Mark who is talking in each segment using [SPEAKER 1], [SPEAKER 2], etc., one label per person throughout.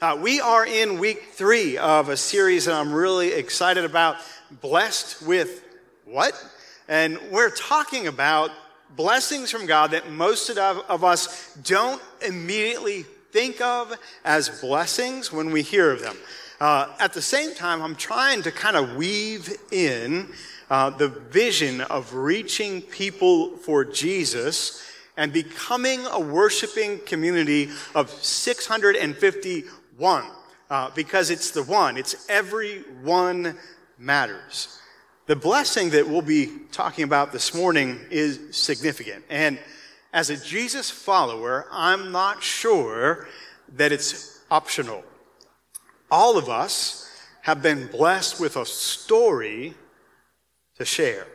[SPEAKER 1] Uh, we are in week three of a series that I'm really excited about Blessed with What? And we're talking about blessings from God that most of, of us don't immediately think of as blessings when we hear of them. Uh, at the same time, I'm trying to kind of weave in uh, the vision of reaching people for Jesus and becoming a worshiping community of 651 uh, because it's the one, it's every one matters. The blessing that we'll be talking about this morning is significant. And as a Jesus follower, I'm not sure that it's optional. All of us have been blessed with a story to share.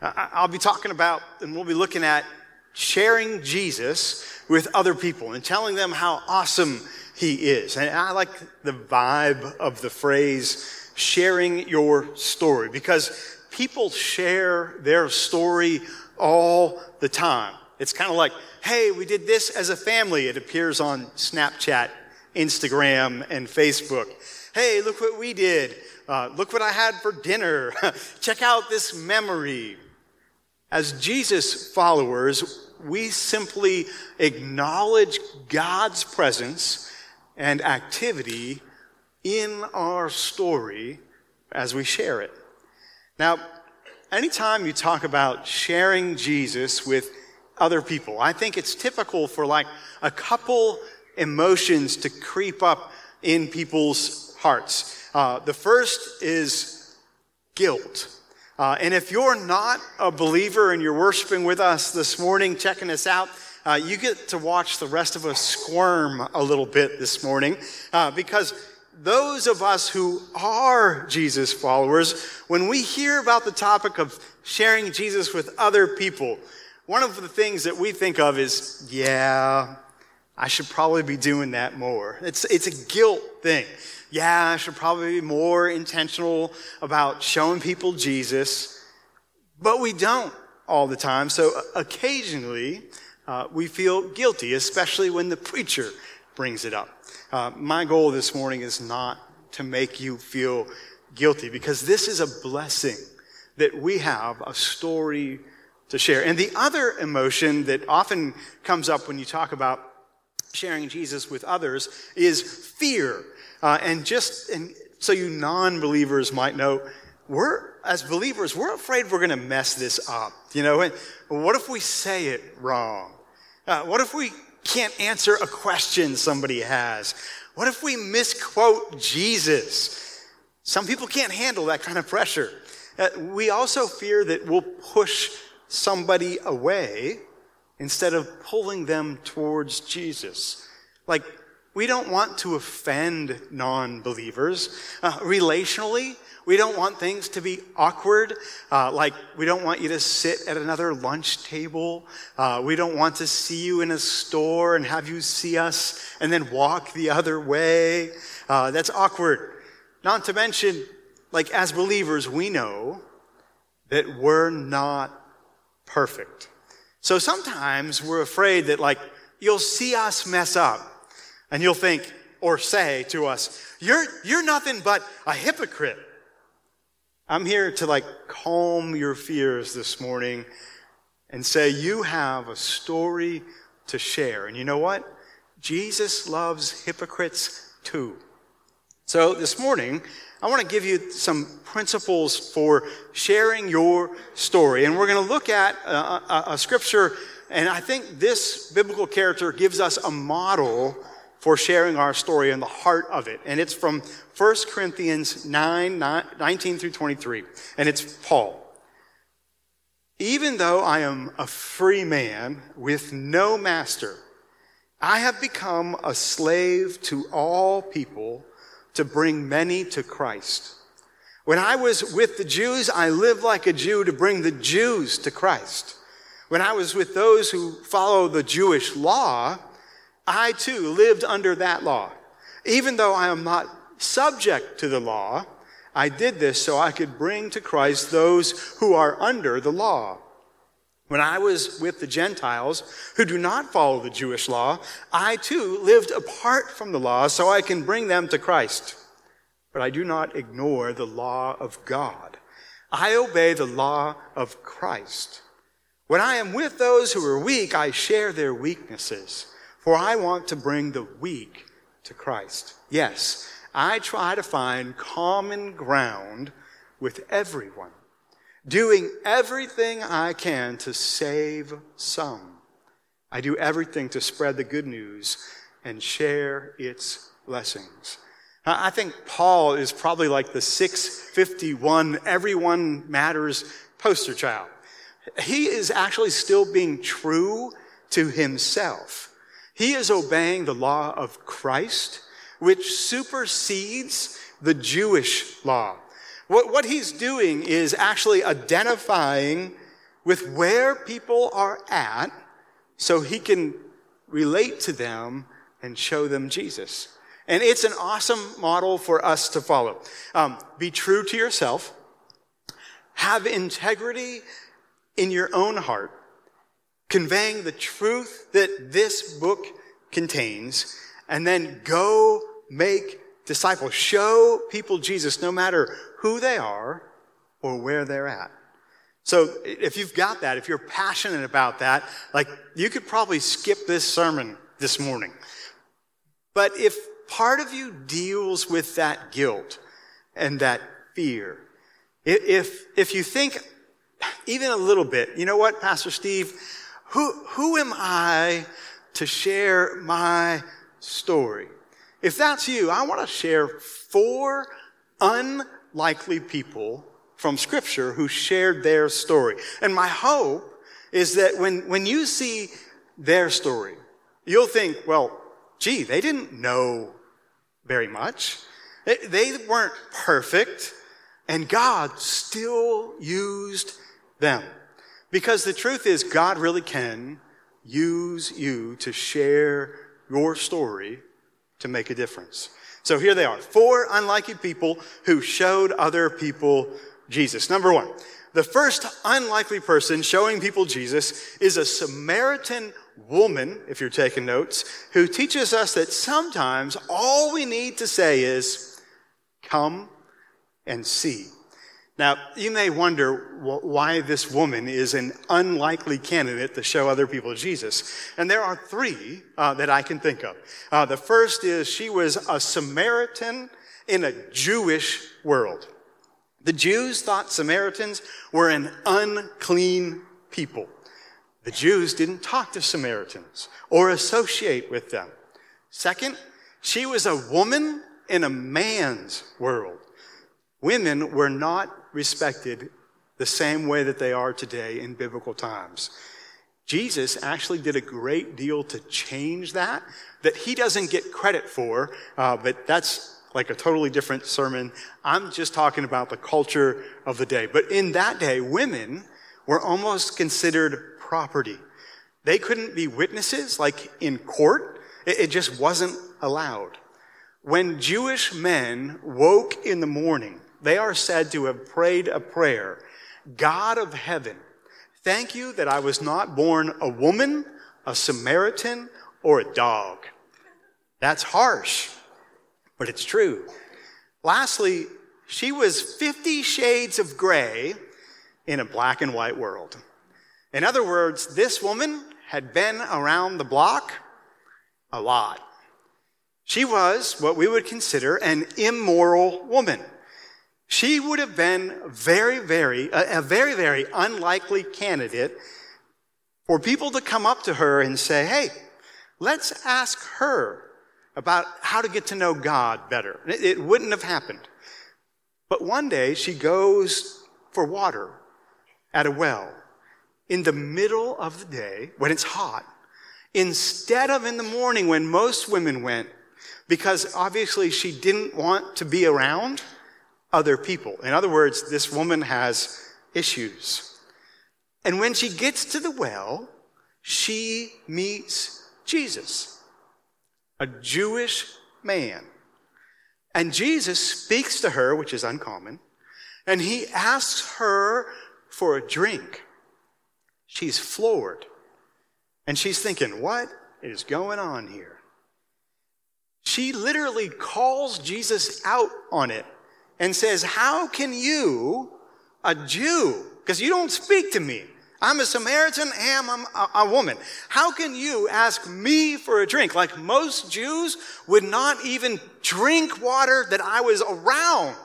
[SPEAKER 1] I'll be talking about, and we'll be looking at sharing Jesus with other people and telling them how awesome he is. And I like the vibe of the phrase sharing your story because people share their story all the time. It's kind of like, hey, we did this as a family. It appears on Snapchat, Instagram, and Facebook. Hey, look what we did. Uh, look what I had for dinner. Check out this memory. As Jesus followers, we simply acknowledge God's presence and activity in our story as we share it. Now, anytime you talk about sharing Jesus with other people, I think it's typical for like a couple emotions to creep up in people's hearts. Uh, the first is guilt. Uh, and if you're not a believer and you're worshiping with us this morning, checking us out, uh, you get to watch the rest of us squirm a little bit this morning uh, because those of us who are Jesus followers, when we hear about the topic of sharing Jesus with other people, one of the things that we think of is, yeah, I should probably be doing that more. It's, it's a guilt thing yeah, I should probably be more intentional about showing people Jesus, but we don't all the time. So uh, occasionally, uh, we feel guilty, especially when the preacher brings it up. Uh, my goal this morning is not to make you feel guilty because this is a blessing that we have a story to share. And the other emotion that often comes up when you talk about sharing Jesus with others is fear. Uh, and just and so you non believers might know, we're, as believers, we're afraid we're going to mess this up. You know, and what if we say it wrong? Uh, what if we can't answer a question somebody has? What if we misquote Jesus? Some people can't handle that kind of pressure. Uh, we also fear that we'll push somebody away instead of pulling them towards Jesus. Like, we don't want to offend non believers. Uh, relationally, we don't want things to be awkward. Uh, like, we don't want you to sit at another lunch table. Uh, we don't want to see you in a store and have you see us and then walk the other way. Uh, that's awkward. Not to mention, like, as believers, we know that we're not perfect. So sometimes we're afraid that, like, you'll see us mess up. And you'll think or say to us, you're, you're nothing but a hypocrite. I'm here to like calm your fears this morning and say you have a story to share. And you know what? Jesus loves hypocrites too. So this morning, I want to give you some principles for sharing your story. And we're going to look at a, a, a scripture, and I think this biblical character gives us a model for sharing our story and the heart of it. And it's from 1 Corinthians 9, 19 through 23. And it's Paul. Even though I am a free man with no master, I have become a slave to all people to bring many to Christ. When I was with the Jews, I lived like a Jew to bring the Jews to Christ. When I was with those who follow the Jewish law, I too lived under that law. Even though I am not subject to the law, I did this so I could bring to Christ those who are under the law. When I was with the Gentiles who do not follow the Jewish law, I too lived apart from the law so I can bring them to Christ. But I do not ignore the law of God. I obey the law of Christ. When I am with those who are weak, I share their weaknesses, for I want to bring the weak to Christ. Yes, I try to find common ground with everyone doing everything I can to save some. I do everything to spread the good news and share its blessings. I think Paul is probably like the 651 everyone matters poster child. He is actually still being true to himself. He is obeying the law of Christ, which supersedes the Jewish law. What, what he's doing is actually identifying with where people are at so he can relate to them and show them Jesus. And it's an awesome model for us to follow. Um, be true to yourself. Have integrity in your own heart, conveying the truth that this book contains, and then go make disciples. Show people Jesus no matter who they are or where they're at. So if you've got that, if you're passionate about that, like you could probably skip this sermon this morning. But if part of you deals with that guilt and that fear, if, if you think even a little bit, you know what, Pastor Steve, who, who am I to share my story? If that's you, I want to share four unlikely people from Scripture who shared their story. And my hope is that when, when you see their story, you'll think, well, gee, they didn't know very much. They, they weren't perfect, and God still used them. Because the truth is, God really can use you to share your story to make a difference. So here they are four unlikely people who showed other people Jesus. Number one, the first unlikely person showing people Jesus is a Samaritan woman, if you're taking notes, who teaches us that sometimes all we need to say is, Come and see. Now, you may wonder why this woman is an unlikely candidate to show other people Jesus. And there are three uh, that I can think of. Uh, the first is she was a Samaritan in a Jewish world. The Jews thought Samaritans were an unclean people. The Jews didn't talk to Samaritans or associate with them. Second, she was a woman in a man's world. Women were not respected the same way that they are today in biblical times. Jesus actually did a great deal to change that, that he doesn't get credit for, uh, but that's like a totally different sermon. I'm just talking about the culture of the day. But in that day, women were almost considered property. They couldn't be witnesses like in court. It, it just wasn't allowed. When Jewish men woke in the morning, they are said to have prayed a prayer God of heaven, thank you that I was not born a woman, a Samaritan, or a dog. That's harsh, but it's true. Lastly, she was 50 shades of gray in a black and white world. In other words, this woman had been around the block a lot. She was what we would consider an immoral woman she would have been very, very, a, a very, very unlikely candidate for people to come up to her and say, hey, let's ask her about how to get to know God better. It, it wouldn't have happened. But one day she goes for water at a well in the middle of the day when it's hot, instead of in the morning when most women went, because obviously she didn't want to be around other people. In other words, this woman has issues. And when she gets to the well, she meets Jesus, a Jewish man. And Jesus speaks to her, which is uncommon, and he asks her for a drink. she's floored. And she's thinking, what is going on here? She literally calls Jesus out on it and says, How can you, a Jew, because you don't speak to me, I'm a Samaritan and I'm a, a, woman. How can you ask me for a drink? Like most Jews would not even drink water that I was around,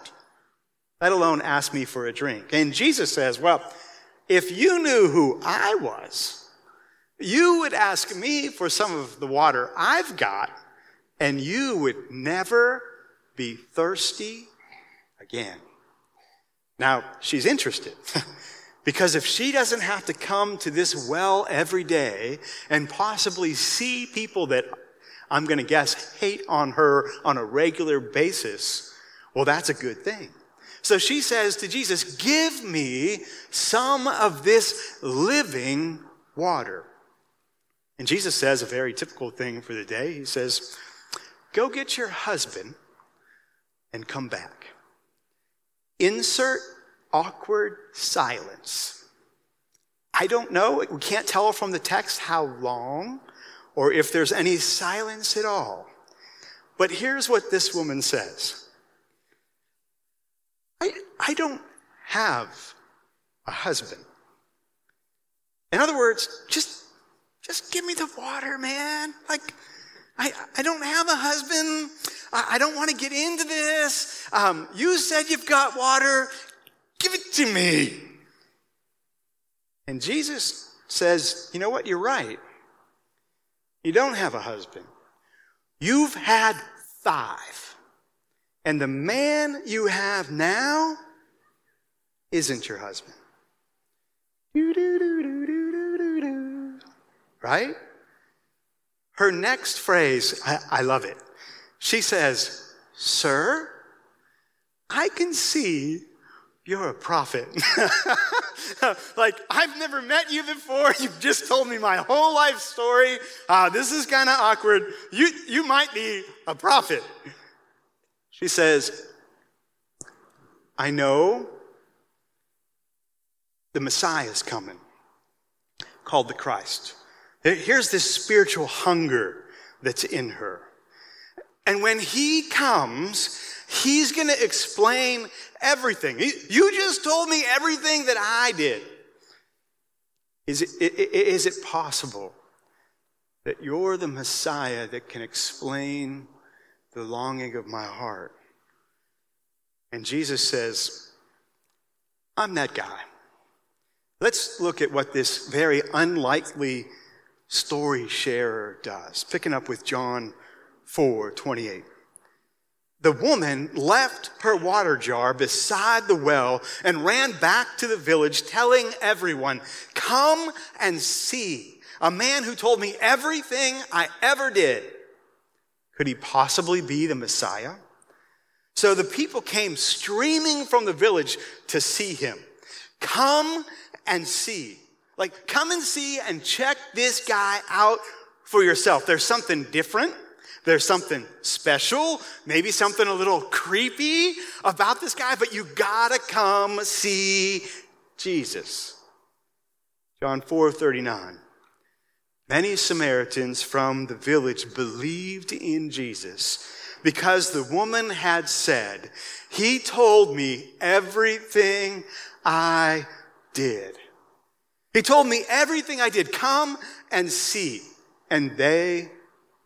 [SPEAKER 1] let alone ask me for a drink. And Jesus says, Well, if you knew who I was, you would ask me for some of the water I've got and you would never be thirsty again. Now, she's interested. because if she doesn't have to come to this well every day and possibly see people that I'm going to guess hate on her on a regular basis, well, that's a good thing. So she says to Jesus, Give me some of this living water. And Jesus says a very typical thing for the day. He says, Go get your husband and come back. Insert awkward silence. I don't know, we can't tell from the text how long or if there's any silence at all. But here's what this woman says I, I don't have a husband. In other words, just, just give me the water, man. Like, I, I don't have a husband. I, I don't want to get into this. Um, you said you've got water. Give it to me. And Jesus says, You know what? You're right. You don't have a husband. You've had five. And the man you have now isn't your husband. Right? Her next phrase, I, I love it. She says, Sir, I can see you're a prophet. like, I've never met you before. You've just told me my whole life story. Uh, this is kind of awkward. You, you might be a prophet. She says, I know the Messiah is coming, called the Christ. Here's this spiritual hunger that's in her. And when he comes, he's going to explain everything. You just told me everything that I did. Is it, is it possible that you're the Messiah that can explain the longing of my heart? And Jesus says, I'm that guy. Let's look at what this very unlikely story sharer does. Picking up with John 4 28. The woman left her water jar beside the well and ran back to the village, telling everyone, Come and see a man who told me everything I ever did. Could he possibly be the Messiah? So the people came streaming from the village to see him. Come and see. Like, come and see and check this guy out for yourself. There's something different. There's something special, maybe something a little creepy about this guy, but you gotta come see Jesus. John 4 39. Many Samaritans from the village believed in Jesus because the woman had said, He told me everything I did. He told me everything I did. Come and see. And they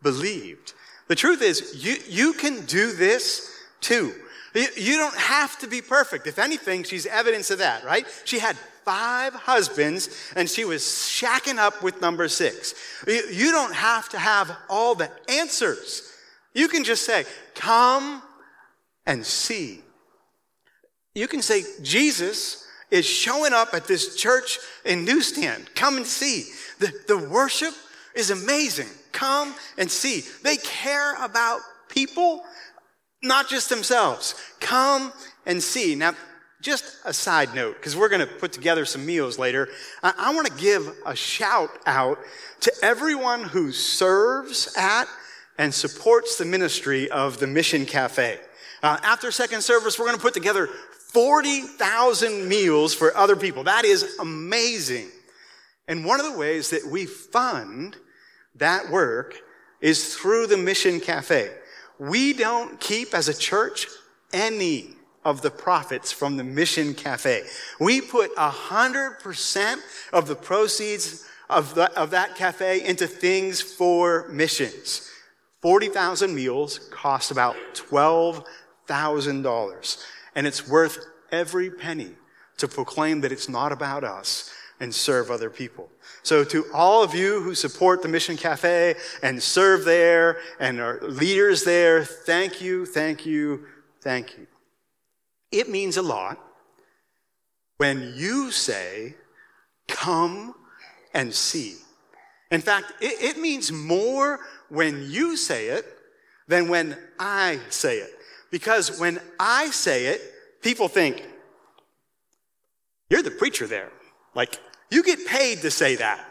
[SPEAKER 1] believed. The truth is, you, you can do this too. You, don't have to be perfect. If anything, she's evidence of that, right? She had five husbands and she was shacking up with number six. You don't have to have all the answers. You can just say, Come and see. You can say, Jesus is showing up at this church in Newstand. Come and see. The, the worship is amazing. Come and see. They care about people, not just themselves. Come and see. Now, just a side note, because we're going to put together some meals later. I, I want to give a shout out to everyone who serves at and supports the ministry of the Mission Cafe. Uh, after second service, we're going to put together 40,000 meals for other people. That is amazing. And one of the ways that we fund that work is through the Mission Cafe. We don't keep as a church any of the profits from the Mission Cafe. We put 100% of the proceeds of, the, of that cafe into things for missions. 40,000 meals cost about $12,000. And it's worth every penny to proclaim that it's not about us and serve other people. So to all of you who support the Mission Cafe and serve there and are leaders there, thank you, thank you, thank you. It means a lot when you say, come and see. In fact, it, it means more when you say it than when I say it. Because when I say it, people think, you're the preacher there. Like, you get paid to say that.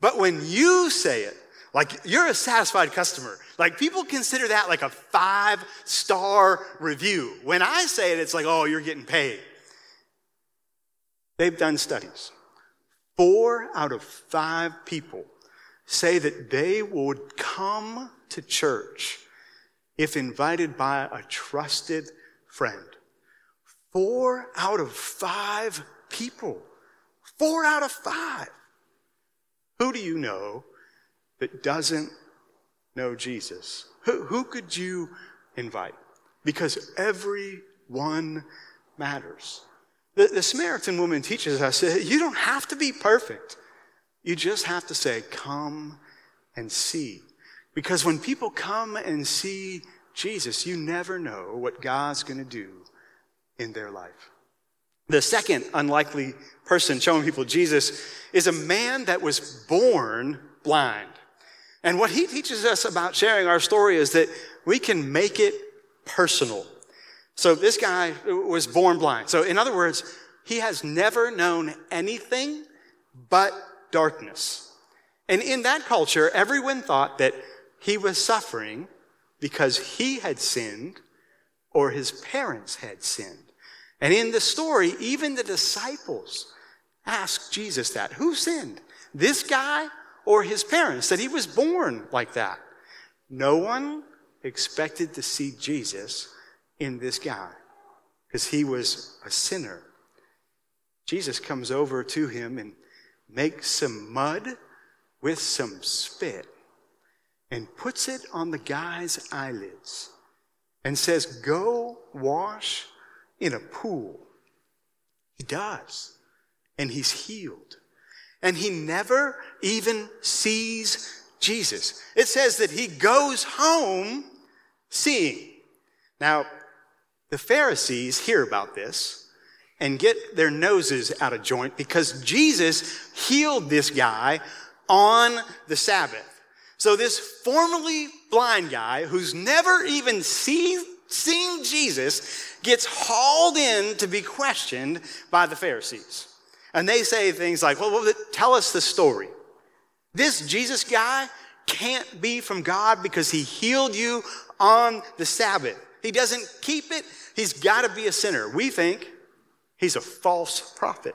[SPEAKER 1] But when you say it, like you're a satisfied customer. Like people consider that like a five star review. When I say it, it's like, oh, you're getting paid. They've done studies. Four out of five people say that they would come to church if invited by a trusted friend. Four out of five people. Four out of five. Who do you know that doesn't know Jesus? Who, who could you invite? Because everyone matters. The, the Samaritan woman teaches us that you don't have to be perfect. You just have to say, Come and see. Because when people come and see Jesus, you never know what God's going to do in their life. The second unlikely person showing people Jesus is a man that was born blind. And what he teaches us about sharing our story is that we can make it personal. So this guy was born blind. So in other words, he has never known anything but darkness. And in that culture, everyone thought that he was suffering because he had sinned or his parents had sinned. And in the story, even the disciples asked Jesus that. Who sinned? This guy or his parents? That he was born like that. No one expected to see Jesus in this guy because he was a sinner. Jesus comes over to him and makes some mud with some spit and puts it on the guy's eyelids and says, Go wash in a pool. He does. And he's healed. And he never even sees Jesus. It says that he goes home seeing. Now, the Pharisees hear about this and get their noses out of joint because Jesus healed this guy on the Sabbath. So this formerly blind guy who's never even seen, seen Jesus gets hauled in to be questioned by the Pharisees. And they say things like, well, tell us the story. This Jesus guy can't be from God because he healed you on the Sabbath. He doesn't keep it. He's got to be a sinner. We think he's a false prophet.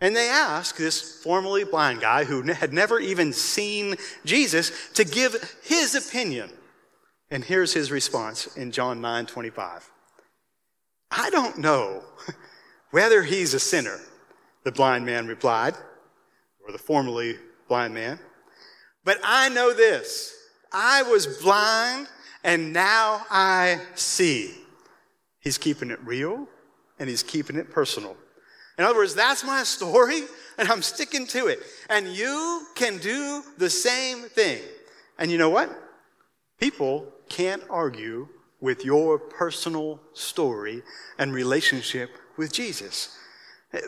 [SPEAKER 1] And they ask this formerly blind guy who had never even seen Jesus to give his opinion. And here's his response in John 9 25. I don't know whether he's a sinner, the blind man replied, or the formerly blind man. But I know this I was blind and now I see. He's keeping it real and he's keeping it personal. In other words, that's my story and I'm sticking to it. And you can do the same thing. And you know what? People can't argue with your personal story and relationship with Jesus.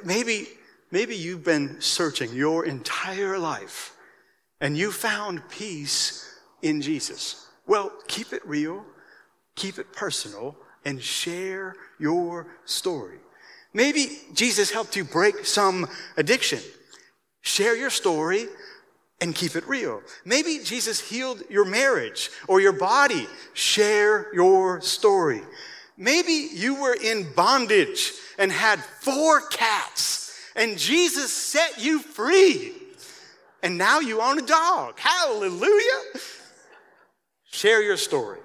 [SPEAKER 1] Maybe, maybe you've been searching your entire life and you found peace in Jesus. Well, keep it real, keep it personal, and share your story. Maybe Jesus helped you break some addiction. Share your story and keep it real. Maybe Jesus healed your marriage or your body. Share your story. Maybe you were in bondage and had four cats and Jesus set you free. and now you own a dog. Hallelujah. Share your story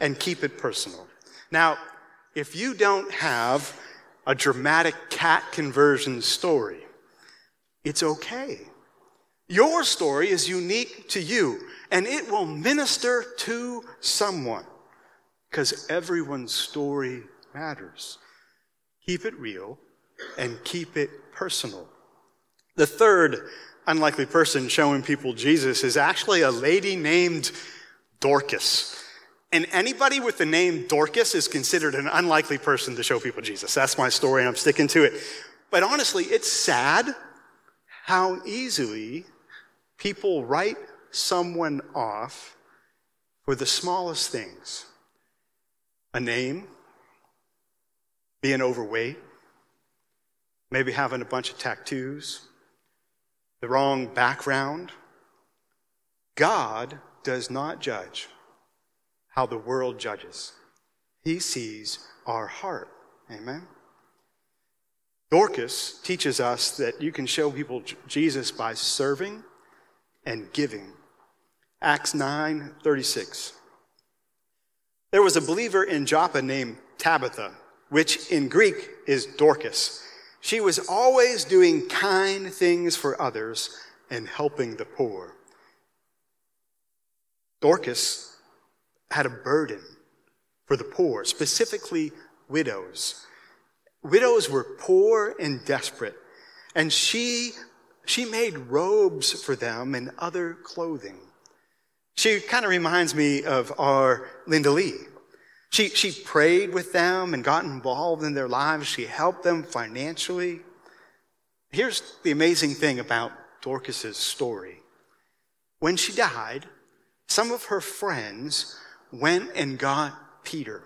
[SPEAKER 1] and keep it personal. Now, if you don't have a dramatic cat conversion story, it's okay. Your story is unique to you, and it will minister to someone because everyone's story matters. Keep it real and keep it personal. The third unlikely person showing people Jesus is actually a lady named Dorcas. And anybody with the name Dorcas is considered an unlikely person to show people Jesus. That's my story, and I'm sticking to it. But honestly, it's sad how easily people write someone off for the smallest things a name, being overweight, maybe having a bunch of tattoos, the wrong background. God does not judge how the world judges. He sees our heart. Amen. Dorcas teaches us that you can show people Jesus by serving and giving. Acts 9 36. There was a believer in Joppa named Tabitha, which in Greek is Dorcas. She was always doing kind things for others and helping the poor. Dorcas had a burden for the poor, specifically widows. Widows were poor and desperate, and she, she made robes for them and other clothing. She kind of reminds me of our Linda Lee. She, she prayed with them and got involved in their lives. She helped them financially. Here's the amazing thing about Dorcas's story. When she died, some of her friends went and got Peter.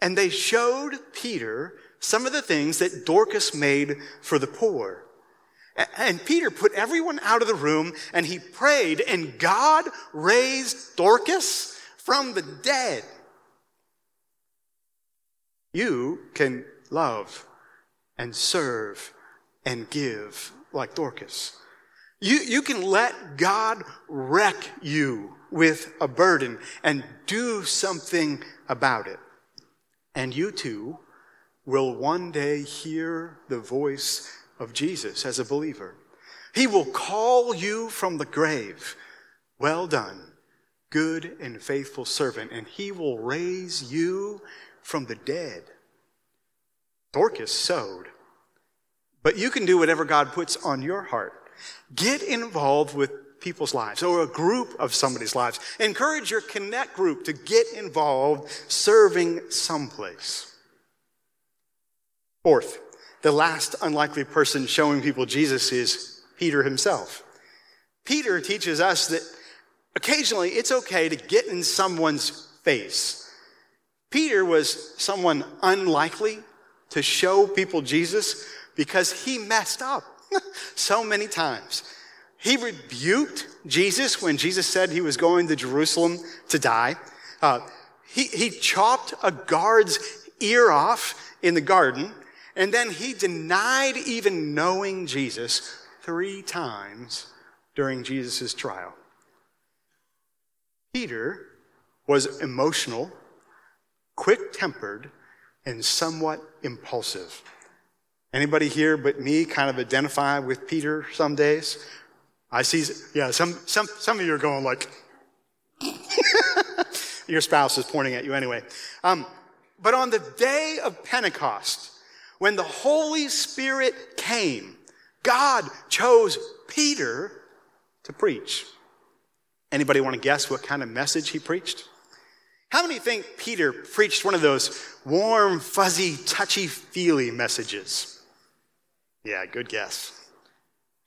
[SPEAKER 1] And they showed Peter some of the things that Dorcas made for the poor. And Peter put everyone out of the room and he prayed, and God raised Dorcas from the dead. You can love and serve and give like Dorcas. You, you can let God wreck you with a burden and do something about it. And you too will one day hear the voice of Jesus as a believer. He will call you from the grave. Well done, good and faithful servant. And he will raise you from the dead. Dorcas sowed. But you can do whatever God puts on your heart. Get involved with people's lives or a group of somebody's lives. Encourage your connect group to get involved serving someplace. Fourth, the last unlikely person showing people Jesus is Peter himself. Peter teaches us that occasionally it's okay to get in someone's face. Peter was someone unlikely to show people Jesus because he messed up so many times. He rebuked Jesus when Jesus said he was going to Jerusalem to die. Uh, he, he chopped a guard's ear off in the garden, and then he denied even knowing Jesus three times during Jesus' trial. Peter was emotional, quick tempered, and somewhat impulsive. Anybody here but me kind of identify with Peter some days? I see, yeah, some, some, some of you are going like, your spouse is pointing at you anyway. Um, but on the day of Pentecost, when the Holy Spirit came, God chose Peter to preach. Anybody want to guess what kind of message he preached? How many think Peter preached one of those warm, fuzzy, touchy feely messages? Yeah, good guess.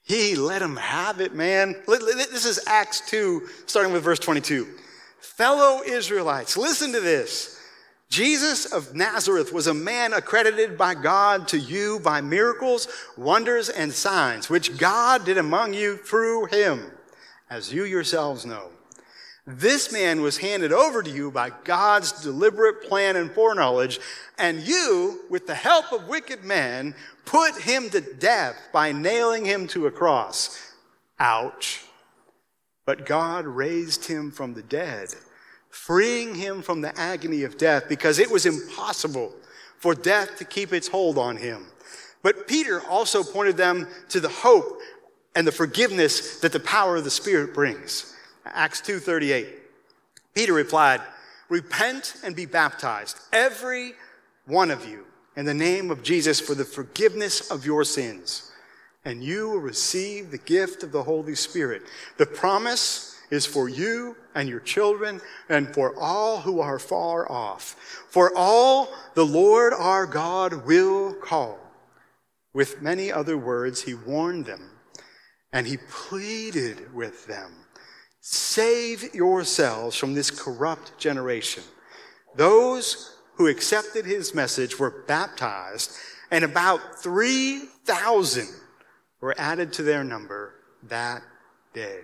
[SPEAKER 1] He let him have it, man. This is Acts 2, starting with verse 22. Fellow Israelites, listen to this. Jesus of Nazareth was a man accredited by God to you by miracles, wonders, and signs, which God did among you through him, as you yourselves know. This man was handed over to you by God's deliberate plan and foreknowledge, and you, with the help of wicked men, put him to death by nailing him to a cross. Ouch. But God raised him from the dead, freeing him from the agony of death because it was impossible for death to keep its hold on him. But Peter also pointed them to the hope and the forgiveness that the power of the Spirit brings. Acts 2:38. Peter replied, "Repent and be baptized, every one of you, in the name of Jesus for the forgiveness of your sins." and you will receive the gift of the Holy Spirit. The promise is for you and your children and for all who are far off. For all the Lord our God will call. With many other words, he warned them and he pleaded with them Save yourselves from this corrupt generation. Those who accepted his message were baptized, and about 3,000 were added to their number that day.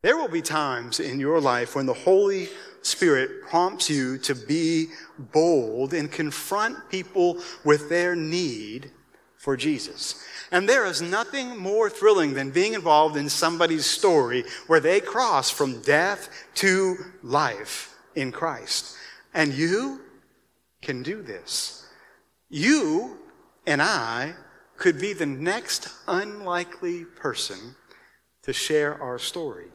[SPEAKER 1] There will be times in your life when the Holy Spirit prompts you to be bold and confront people with their need for Jesus. And there is nothing more thrilling than being involved in somebody's story where they cross from death to life in Christ. And you can do this. You and I could be the next unlikely person to share our story.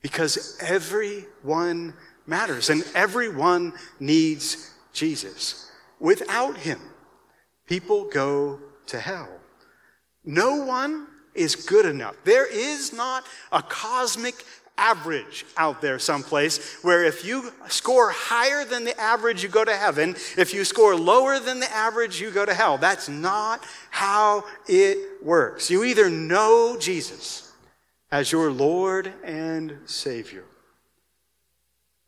[SPEAKER 1] Because everyone matters and everyone needs Jesus. Without him, people go to hell. No one is good enough. There is not a cosmic average out there someplace where if you score higher than the average, you go to heaven. If you score lower than the average, you go to hell. That's not how it works. You either know Jesus as your Lord and Savior,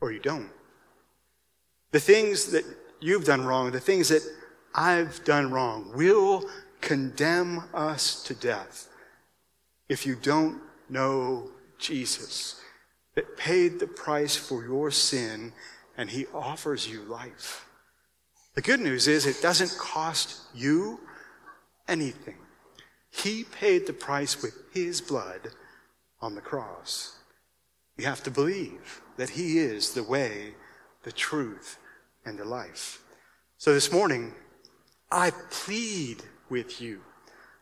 [SPEAKER 1] or you don't. The things that you've done wrong, the things that I've done wrong, will condemn us to death if you don't know Jesus that paid the price for your sin and he offers you life. The good news is it doesn't cost you anything. He paid the price with his blood on the cross. You have to believe that he is the way, the truth, and the life. So this morning, I plead with you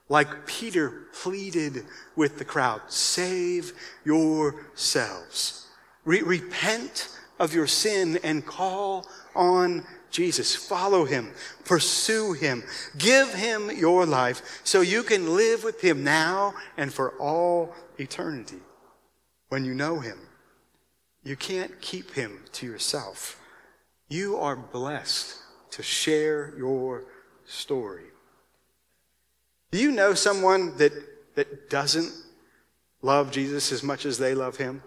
[SPEAKER 1] like Peter pleaded with the crowd save yourselves. Re- repent of your sin and call on Jesus. Follow him, pursue him, give him your life so you can live with him now and for all eternity. When you know him, you can't keep him to yourself. You are blessed to share your story. Do you know someone that, that doesn't love Jesus as much as they love him?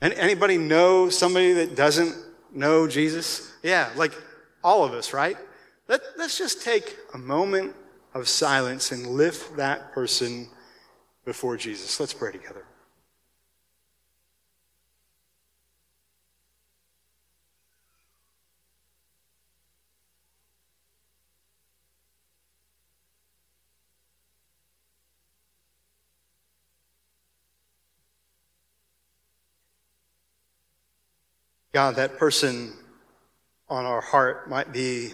[SPEAKER 1] And anybody know somebody that doesn't know Jesus? Yeah, like all of us, right? Let, let's just take a moment of silence and lift that person before Jesus. Let's pray together. God, that person on our heart might be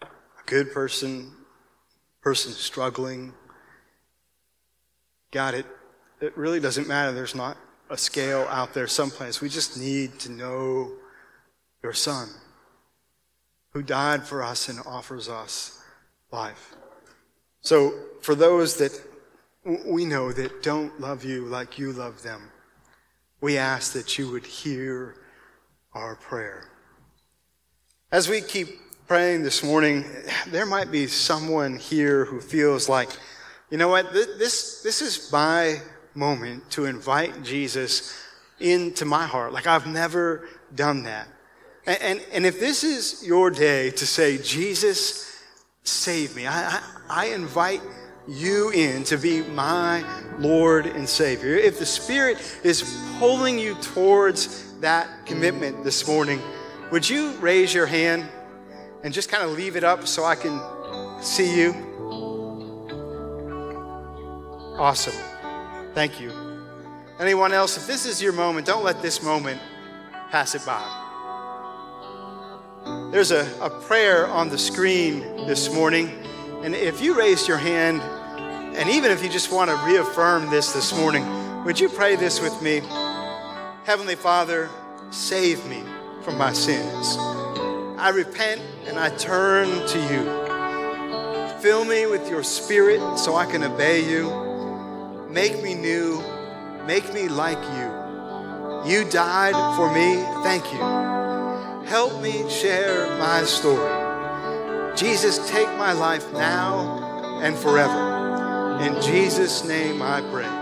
[SPEAKER 1] a good person, person struggling. God, it, it really doesn't matter. There's not a scale out there someplace. We just need to know your son who died for us and offers us life. So for those that we know that don't love you like you love them, we ask that you would hear our prayer. As we keep praying this morning, there might be someone here who feels like, you know what, this, this is my moment to invite Jesus into my heart. Like I've never done that. And, and, and if this is your day to say, Jesus, save me, I, I, I invite you in to be my Lord and Savior. If the Spirit is pulling you towards that commitment this morning, would you raise your hand and just kind of leave it up so I can see you? Awesome. Thank you. Anyone else, if this is your moment, don't let this moment pass it by. There's a, a prayer on the screen this morning, and if you raised your hand, and even if you just want to reaffirm this this morning, would you pray this with me? Heavenly Father, save me from my sins. I repent and I turn to you. Fill me with your spirit so I can obey you. Make me new. Make me like you. You died for me. Thank you. Help me share my story. Jesus, take my life now and forever. In Jesus' name I pray.